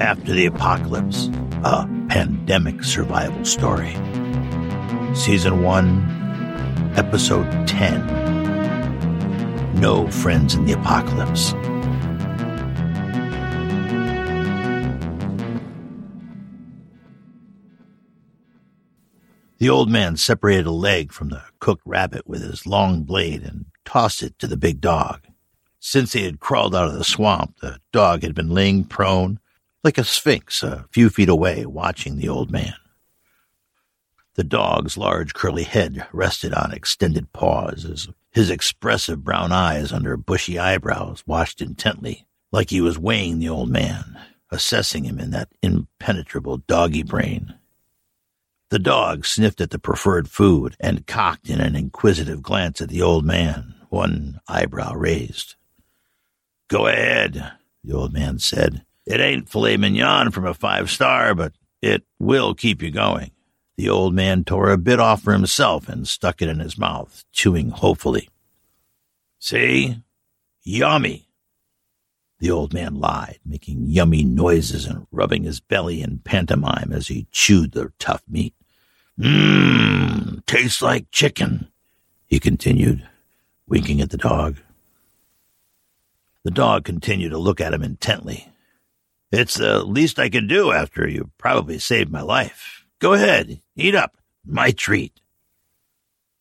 After the Apocalypse, a pandemic survival story. Season 1, Episode 10 No Friends in the Apocalypse. The old man separated a leg from the cooked rabbit with his long blade and tossed it to the big dog. Since he had crawled out of the swamp, the dog had been laying prone like a sphinx a few feet away, watching the old man. The dog's large curly head rested on extended paws as his expressive brown eyes under bushy eyebrows watched intently, like he was weighing the old man, assessing him in that impenetrable doggy brain. The dog sniffed at the preferred food and cocked in an inquisitive glance at the old man, one eyebrow raised. Go ahead, the old man said. It ain't filet mignon from a five star, but it will keep you going. The old man tore a bit off for himself and stuck it in his mouth, chewing hopefully. See? Yummy. The old man lied, making yummy noises and rubbing his belly in pantomime as he chewed the tough meat. Mmm, tastes like chicken, he continued, winking at the dog. The dog continued to look at him intently. It's the least I can do after you probably saved my life. Go ahead, eat up. My treat.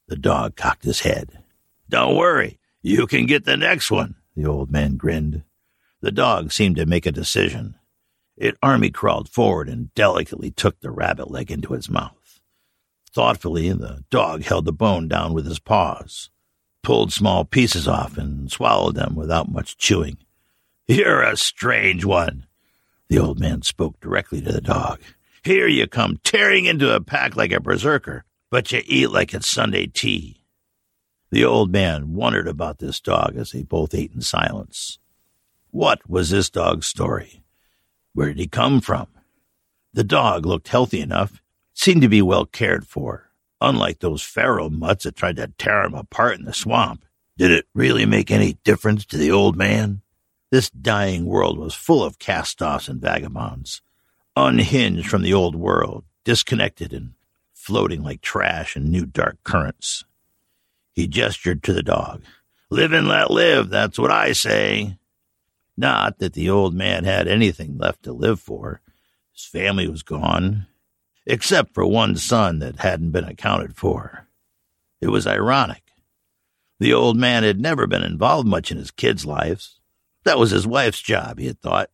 The dog cocked his head. Don't worry, you can get the next one, the old man grinned. The dog seemed to make a decision. It army crawled forward and delicately took the rabbit leg into its mouth. Thoughtfully, the dog held the bone down with his paws pulled small pieces off and swallowed them without much chewing. You're a strange one. The old man spoke directly to the dog. Here you come tearing into a pack like a berserker, but you eat like it's Sunday tea. The old man wondered about this dog as they both ate in silence. What was this dog's story? Where did he come from? The dog looked healthy enough, seemed to be well cared for. Unlike those pharaoh mutts that tried to tear him apart in the swamp, did it really make any difference to the old man? This dying world was full of cast-offs and vagabonds, unhinged from the old world, disconnected and floating like trash in new dark currents. He gestured to the dog. Live and let live, that's what I say. Not that the old man had anything left to live for. His family was gone except for one son that hadn't been accounted for. It was ironic. The old man had never been involved much in his kids' lives. That was his wife's job, he had thought.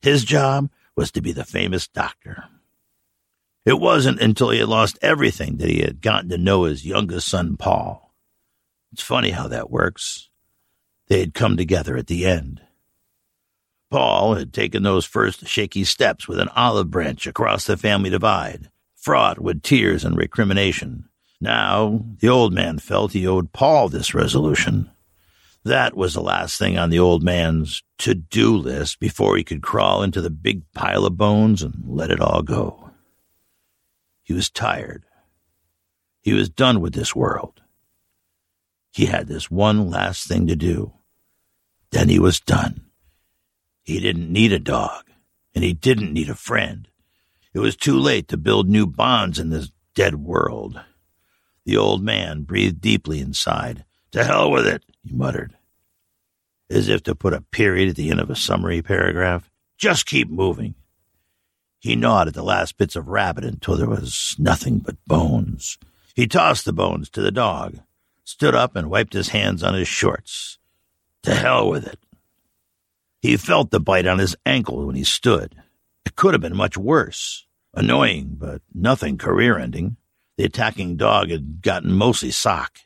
His job was to be the famous doctor. It wasn't until he had lost everything that he had gotten to know his youngest son, Paul. It's funny how that works. They had come together at the end. Paul had taken those first shaky steps with an olive branch across the family divide, fraught with tears and recrimination. Now, the old man felt he owed Paul this resolution. That was the last thing on the old man's to do list before he could crawl into the big pile of bones and let it all go. He was tired. He was done with this world. He had this one last thing to do. Then he was done. He didn't need a dog, and he didn't need a friend. It was too late to build new bonds in this dead world. The old man breathed deeply inside. To hell with it, he muttered, as if to put a period at the end of a summary paragraph. Just keep moving. He gnawed at the last bits of rabbit until there was nothing but bones. He tossed the bones to the dog, stood up and wiped his hands on his shorts. To hell with it. He felt the bite on his ankle when he stood. It could have been much worse. Annoying, but nothing career ending. The attacking dog had gotten mostly sock.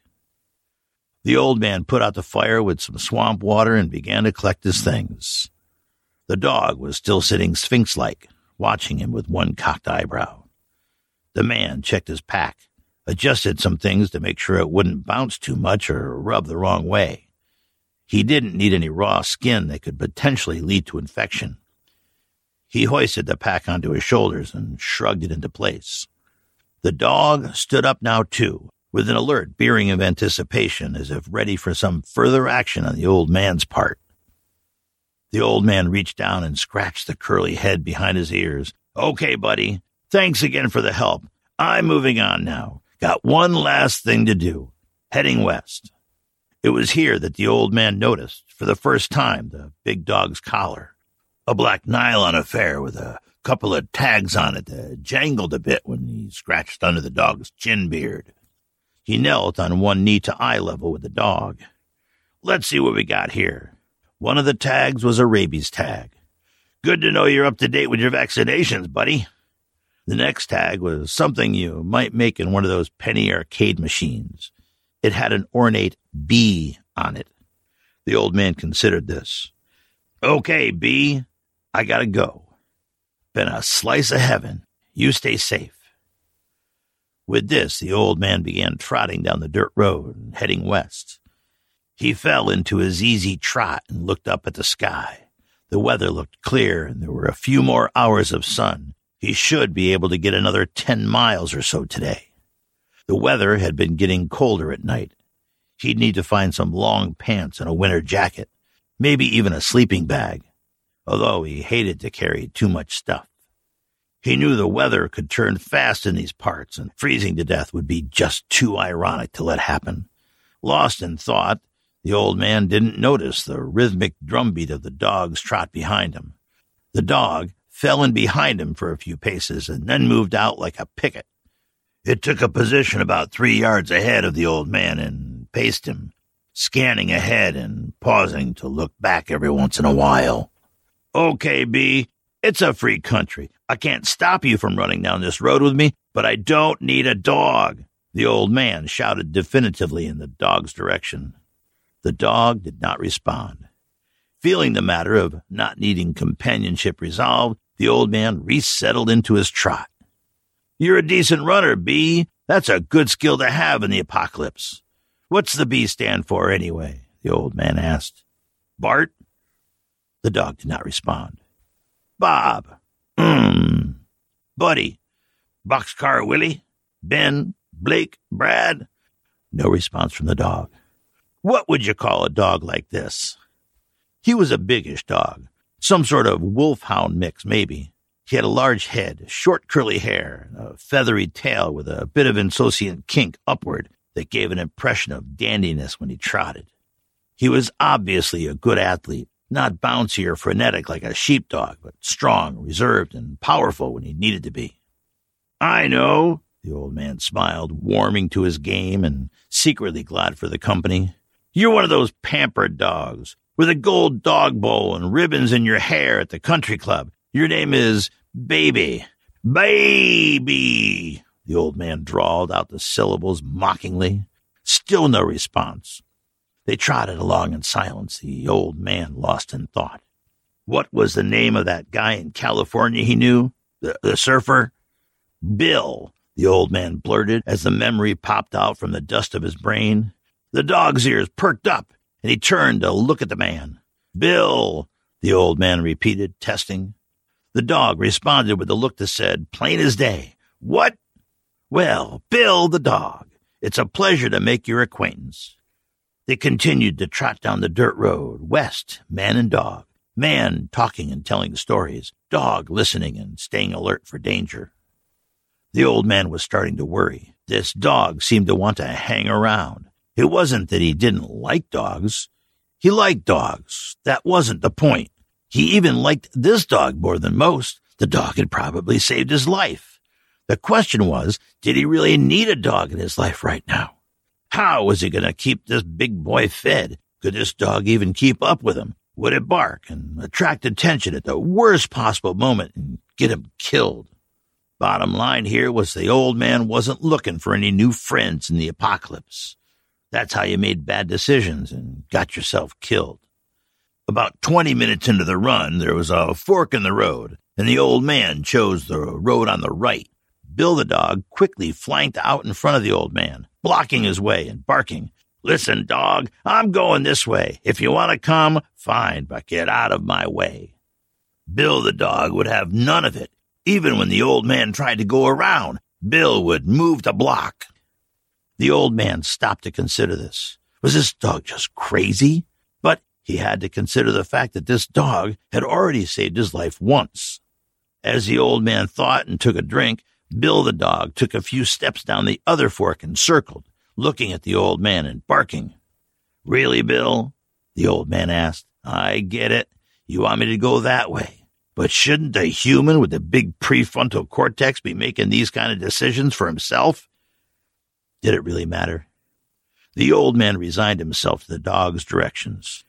The old man put out the fire with some swamp water and began to collect his things. The dog was still sitting sphinx like, watching him with one cocked eyebrow. The man checked his pack, adjusted some things to make sure it wouldn't bounce too much or rub the wrong way. He didn't need any raw skin that could potentially lead to infection. He hoisted the pack onto his shoulders and shrugged it into place. The dog stood up now too, with an alert bearing of anticipation as if ready for some further action on the old man's part. The old man reached down and scratched the curly head behind his ears. Okay, buddy. Thanks again for the help. I'm moving on now. Got one last thing to do. Heading west. It was here that the old man noticed, for the first time, the big dog's collar. A black nylon affair with a couple of tags on it that jangled a bit when he scratched under the dog's chin beard. He knelt on one knee to eye level with the dog. Let's see what we got here. One of the tags was a rabies tag. Good to know you're up to date with your vaccinations, buddy. The next tag was something you might make in one of those penny arcade machines. It had an ornate B on it. The old man considered this. Okay, B, I gotta go. Been a slice of heaven. You stay safe. With this, the old man began trotting down the dirt road and heading west. He fell into his easy trot and looked up at the sky. The weather looked clear and there were a few more hours of sun. He should be able to get another 10 miles or so today. The weather had been getting colder at night. He'd need to find some long pants and a winter jacket, maybe even a sleeping bag, although he hated to carry too much stuff. He knew the weather could turn fast in these parts, and freezing to death would be just too ironic to let happen. Lost in thought, the old man didn't notice the rhythmic drumbeat of the dog's trot behind him. The dog fell in behind him for a few paces and then moved out like a picket. It took a position about three yards ahead of the old man and paced him, scanning ahead and pausing to look back every once in a while. Okay, B, it's a free country. I can't stop you from running down this road with me, but I don't need a dog. The old man shouted definitively in the dog's direction. The dog did not respond. Feeling the matter of not needing companionship resolved, the old man resettled into his trot. You're a decent runner, B. That's a good skill to have in the apocalypse. What's the B stand for, anyway? The old man asked. Bart? The dog did not respond. Bob. Hmm. Buddy. Boxcar Willie? Ben? Blake? Brad? No response from the dog. What would you call a dog like this? He was a biggish dog. Some sort of wolfhound mix, maybe. He had a large head, short curly hair, a feathery tail with a bit of insouciant kink upward that gave an impression of dandiness when he trotted. He was obviously a good athlete, not bouncy or frenetic like a sheepdog, but strong, reserved, and powerful when he needed to be. I know, the old man smiled, warming to his game and secretly glad for the company. You're one of those pampered dogs with a gold dog bowl and ribbons in your hair at the country club. Your name is Baby. Baby, the old man drawled out the syllables mockingly. Still no response. They trotted along in silence, the old man lost in thought. What was the name of that guy in California he knew? The, the surfer? Bill, the old man blurted as the memory popped out from the dust of his brain. The dog's ears perked up, and he turned to look at the man. Bill, the old man repeated, testing. The dog responded with a look that said, plain as day, What? Well, Bill the dog. It's a pleasure to make your acquaintance. They continued to trot down the dirt road, west, man and dog. Man talking and telling stories, dog listening and staying alert for danger. The old man was starting to worry. This dog seemed to want to hang around. It wasn't that he didn't like dogs. He liked dogs. That wasn't the point. He even liked this dog more than most. The dog had probably saved his life. The question was, did he really need a dog in his life right now? How was he going to keep this big boy fed? Could this dog even keep up with him? Would it bark and attract attention at the worst possible moment and get him killed? Bottom line here was the old man wasn't looking for any new friends in the apocalypse. That's how you made bad decisions and got yourself killed. About 20 minutes into the run, there was a fork in the road, and the old man chose the road on the right. Bill the dog quickly flanked out in front of the old man, blocking his way and barking, Listen, dog, I'm going this way. If you want to come, fine, but get out of my way. Bill the dog would have none of it. Even when the old man tried to go around, Bill would move to block. The old man stopped to consider this. Was this dog just crazy? But he had to consider the fact that this dog had already saved his life once. As the old man thought and took a drink, Bill the dog took a few steps down the other fork and circled looking at the old man and barking. Really, Bill? The old man asked. I get it. You want me to go that way. But shouldn't a human with a big prefrontal cortex be making these kind of decisions for himself? Did it really matter? The old man resigned himself to the dog's directions.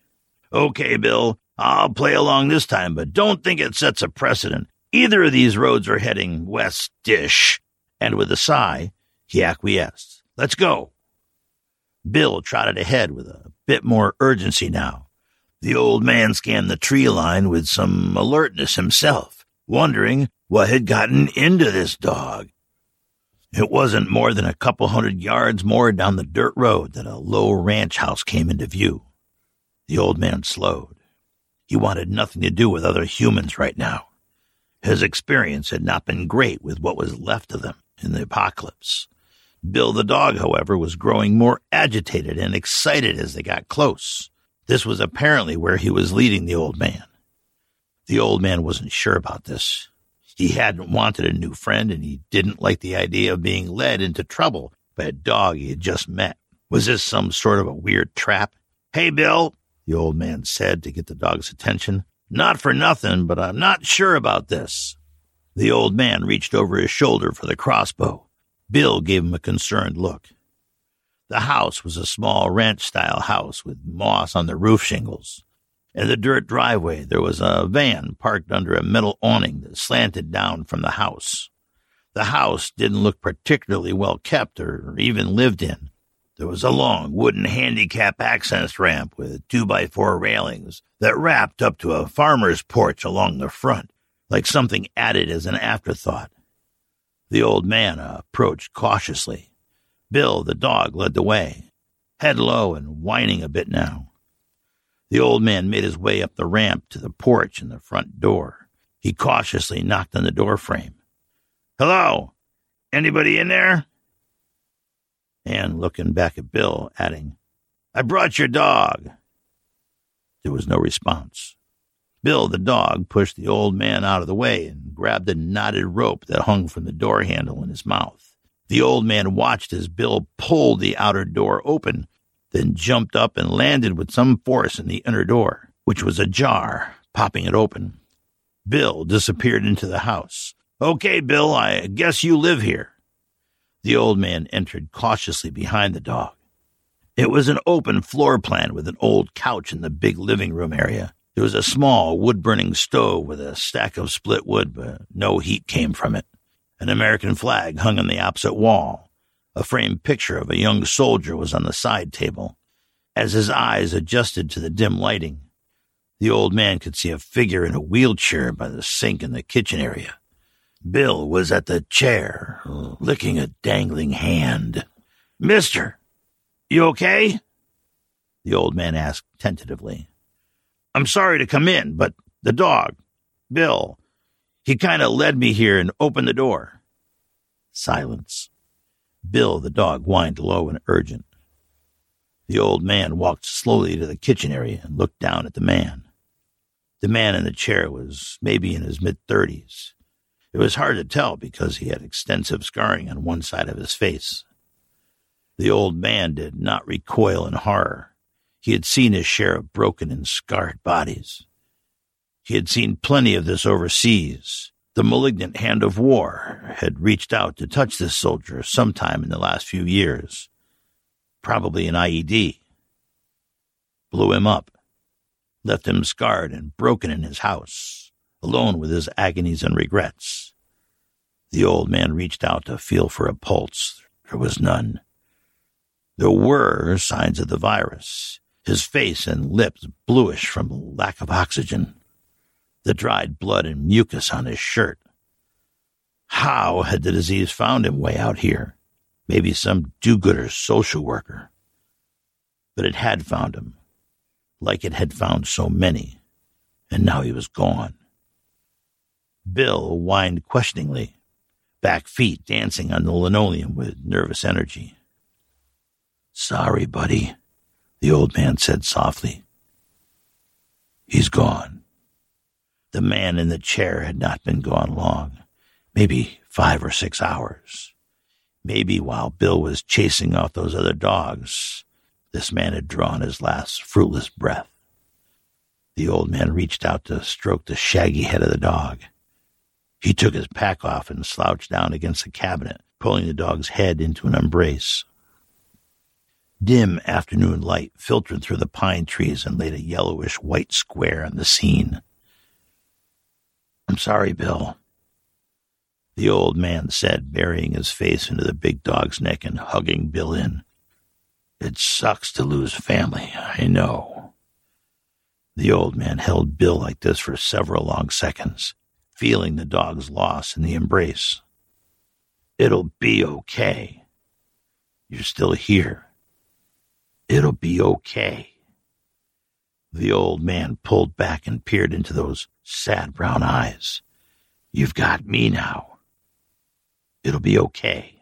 Okay, Bill, I'll play along this time, but don't think it sets a precedent. Either of these roads are heading west-ish. And with a sigh, he acquiesced. Let's go. Bill trotted ahead with a bit more urgency now. The old man scanned the tree line with some alertness himself, wondering what had gotten into this dog. It wasn't more than a couple hundred yards more down the dirt road that a low ranch house came into view. The old man slowed. He wanted nothing to do with other humans right now. His experience had not been great with what was left of them in the apocalypse. Bill the dog, however, was growing more agitated and excited as they got close. This was apparently where he was leading the old man. The old man wasn't sure about this. He hadn't wanted a new friend and he didn't like the idea of being led into trouble by a dog he had just met. Was this some sort of a weird trap? Hey, Bill, the old man said to get the dog's attention. Not for nothing, but I'm not sure about this. The old man reached over his shoulder for the crossbow. Bill gave him a concerned look. The house was a small ranch style house with moss on the roof shingles. In the dirt driveway, there was a van parked under a metal awning that slanted down from the house. The house didn't look particularly well kept or even lived in. There was a long wooden handicap access ramp with two by four railings that wrapped up to a farmer's porch along the front, like something added as an afterthought. The old man approached cautiously. Bill, the dog, led the way, head low and whining a bit now. The old man made his way up the ramp to the porch and the front door. He cautiously knocked on the door frame. Hello? Anybody in there? And looking back at Bill, adding, I brought your dog. There was no response. Bill, the dog, pushed the old man out of the way and grabbed a knotted rope that hung from the door handle in his mouth. The old man watched as Bill pulled the outer door open, then jumped up and landed with some force in the inner door, which was ajar, popping it open. Bill disappeared into the house. Okay, Bill, I guess you live here. The old man entered cautiously behind the dog. It was an open floor plan with an old couch in the big living room area. There was a small wood burning stove with a stack of split wood, but no heat came from it. An American flag hung on the opposite wall. A framed picture of a young soldier was on the side table. As his eyes adjusted to the dim lighting, the old man could see a figure in a wheelchair by the sink in the kitchen area. Bill was at the chair, licking a dangling hand. Mister, you okay? The old man asked tentatively. I'm sorry to come in, but the dog, Bill, he kind of led me here and opened the door. Silence. Bill, the dog, whined low and urgent. The old man walked slowly to the kitchen area and looked down at the man. The man in the chair was maybe in his mid thirties. It was hard to tell because he had extensive scarring on one side of his face. The old man did not recoil in horror. He had seen his share of broken and scarred bodies. He had seen plenty of this overseas. The malignant hand of war had reached out to touch this soldier sometime in the last few years. Probably an IED. Blew him up. Left him scarred and broken in his house, alone with his agonies and regrets. The old man reached out to feel for a pulse. There was none. There were signs of the virus, his face and lips bluish from lack of oxygen, the dried blood and mucus on his shirt. How had the disease found him way out here? Maybe some do gooder social worker. But it had found him, like it had found so many, and now he was gone. Bill whined questioningly, back feet dancing on the linoleum with nervous energy. Sorry, buddy, the old man said softly. He's gone. The man in the chair had not been gone long, maybe five or six hours. Maybe while Bill was chasing off those other dogs, this man had drawn his last fruitless breath. The old man reached out to stroke the shaggy head of the dog. He took his pack off and slouched down against the cabinet, pulling the dog's head into an embrace. Dim afternoon light filtered through the pine trees and laid a yellowish white square on the scene. I'm sorry, Bill. The old man said, burying his face into the big dog's neck and hugging Bill in. It sucks to lose family, I know. The old man held Bill like this for several long seconds, feeling the dog's loss in the embrace. It'll be okay. You're still here. It'll be okay. The old man pulled back and peered into those sad brown eyes. You've got me now. It'll be okay.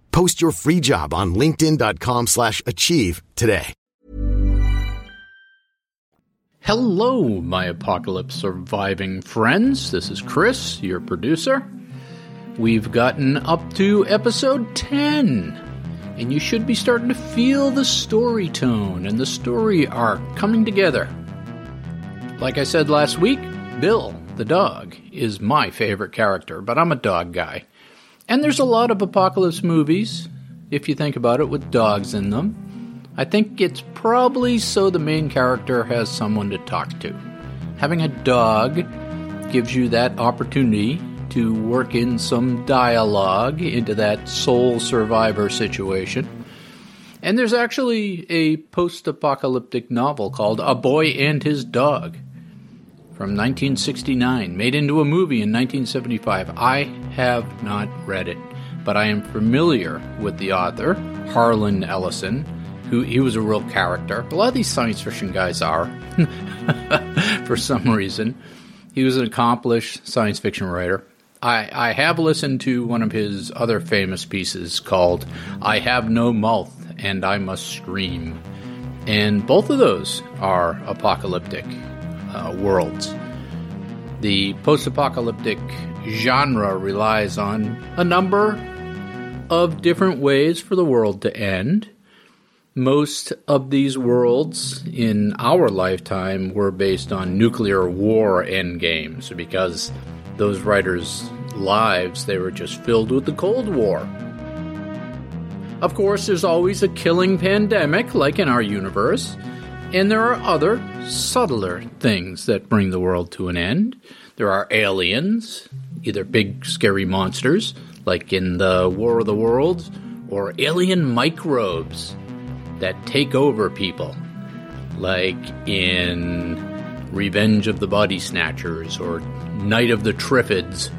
Post your free job on linkedin.com slash achieve today. Hello, my apocalypse surviving friends. This is Chris, your producer. We've gotten up to episode 10, and you should be starting to feel the story tone and the story arc coming together. Like I said last week, Bill, the dog, is my favorite character, but I'm a dog guy. And there's a lot of apocalypse movies, if you think about it, with dogs in them. I think it's probably so the main character has someone to talk to. Having a dog gives you that opportunity to work in some dialogue into that sole survivor situation. And there's actually a post apocalyptic novel called A Boy and His Dog from 1969, made into a movie in 1975. I have not read it, but I am familiar with the author, Harlan Ellison who he was a real character. A lot of these science fiction guys are, for some reason. He was an accomplished science fiction writer. I, I have listened to one of his other famous pieces called I Have No Mouth and I Must Scream. And both of those are apocalyptic uh, worlds. The post apocalyptic genre relies on a number of different ways for the world to end most of these worlds in our lifetime were based on nuclear war endgames because those writers' lives they were just filled with the Cold War. Of course, there's always a killing pandemic like in our universe, and there are other subtler things that bring the world to an end. There are aliens, either big scary monsters, like in the War of the Worlds, or alien microbes that take over people, like in Revenge of the Body Snatchers or Night of the Triffids.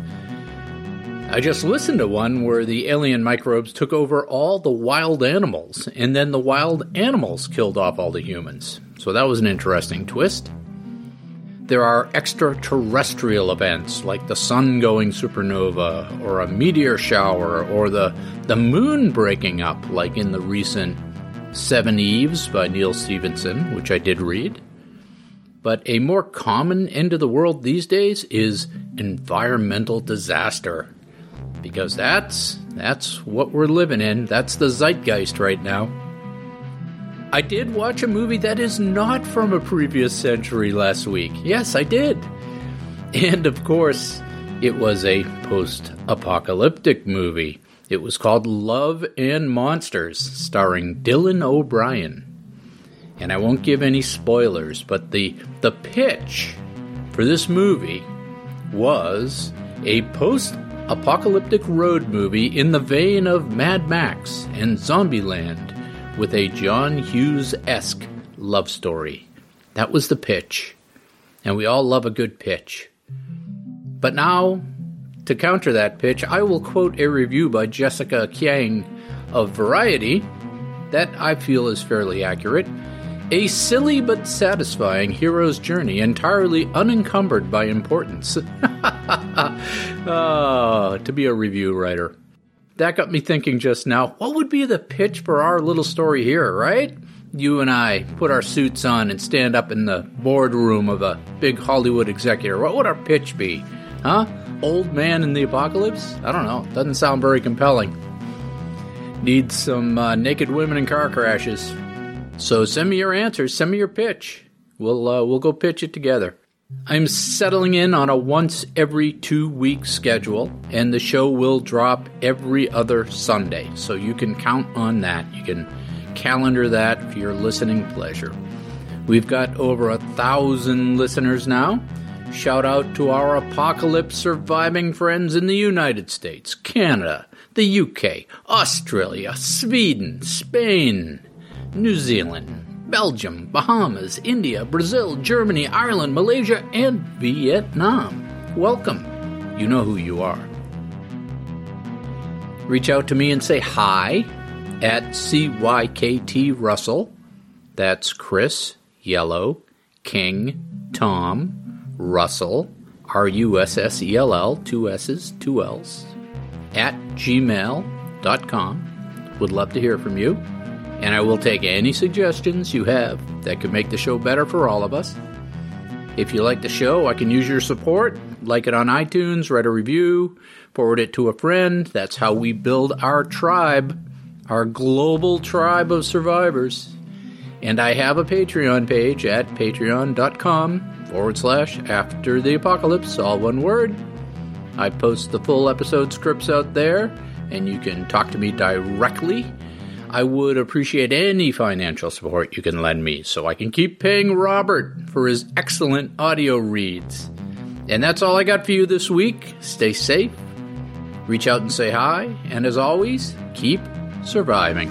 I just listened to one where the alien microbes took over all the wild animals, and then the wild animals killed off all the humans. So that was an interesting twist. There are extraterrestrial events like the sun going supernova, or a meteor shower, or the, the moon breaking up, like in the recent Seveneves by Neal Stephenson, which I did read. But a more common end of the world these days is environmental disaster. Because that's that's what we're living in. That's the zeitgeist right now. I did watch a movie that is not from a previous century last week. Yes, I did. And of course, it was a post apocalyptic movie. It was called Love and Monsters, starring Dylan O'Brien and I won't give any spoilers, but the the pitch for this movie was a post-apocalyptic road movie in the vein of Mad Max and Zombieland with a John Hughes-esque love story. That was the pitch. And we all love a good pitch. But now, to counter that pitch, I will quote a review by Jessica Kiang of Variety that I feel is fairly accurate a silly but satisfying hero's journey entirely unencumbered by importance. oh, to be a review writer. That got me thinking just now what would be the pitch for our little story here, right? You and I put our suits on and stand up in the boardroom of a big Hollywood executive. What would our pitch be? Huh? Old man in the apocalypse? I don't know. Doesn't sound very compelling. Needs some uh, naked women in car crashes. So send me your answers. Send me your pitch. We'll uh, we'll go pitch it together. I'm settling in on a once every two week schedule, and the show will drop every other Sunday. So you can count on that. You can calendar that for your listening pleasure. We've got over a thousand listeners now. Shout out to our apocalypse surviving friends in the United States, Canada, the UK, Australia, Sweden, Spain, New Zealand, Belgium, Bahamas, India, Brazil, Germany, Ireland, Malaysia, and Vietnam. Welcome. You know who you are. Reach out to me and say hi at CYKT Russell. That's Chris, Yellow, King, Tom, Russell, R U S S E L L, two S's, two L's, at gmail.com. Would love to hear from you and I will take any suggestions you have that could make the show better for all of us. If you like the show, I can use your support. Like it on iTunes, write a review, forward it to a friend. That's how we build our tribe, our global tribe of survivors. And I have a Patreon page at patreon.com forward slash after the apocalypse, all one word. I post the full episode scripts out there, and you can talk to me directly I would appreciate any financial support you can lend me so I can keep paying Robert for his excellent audio reads. And that's all I got for you this week. Stay safe, reach out and say hi, and as always, keep surviving.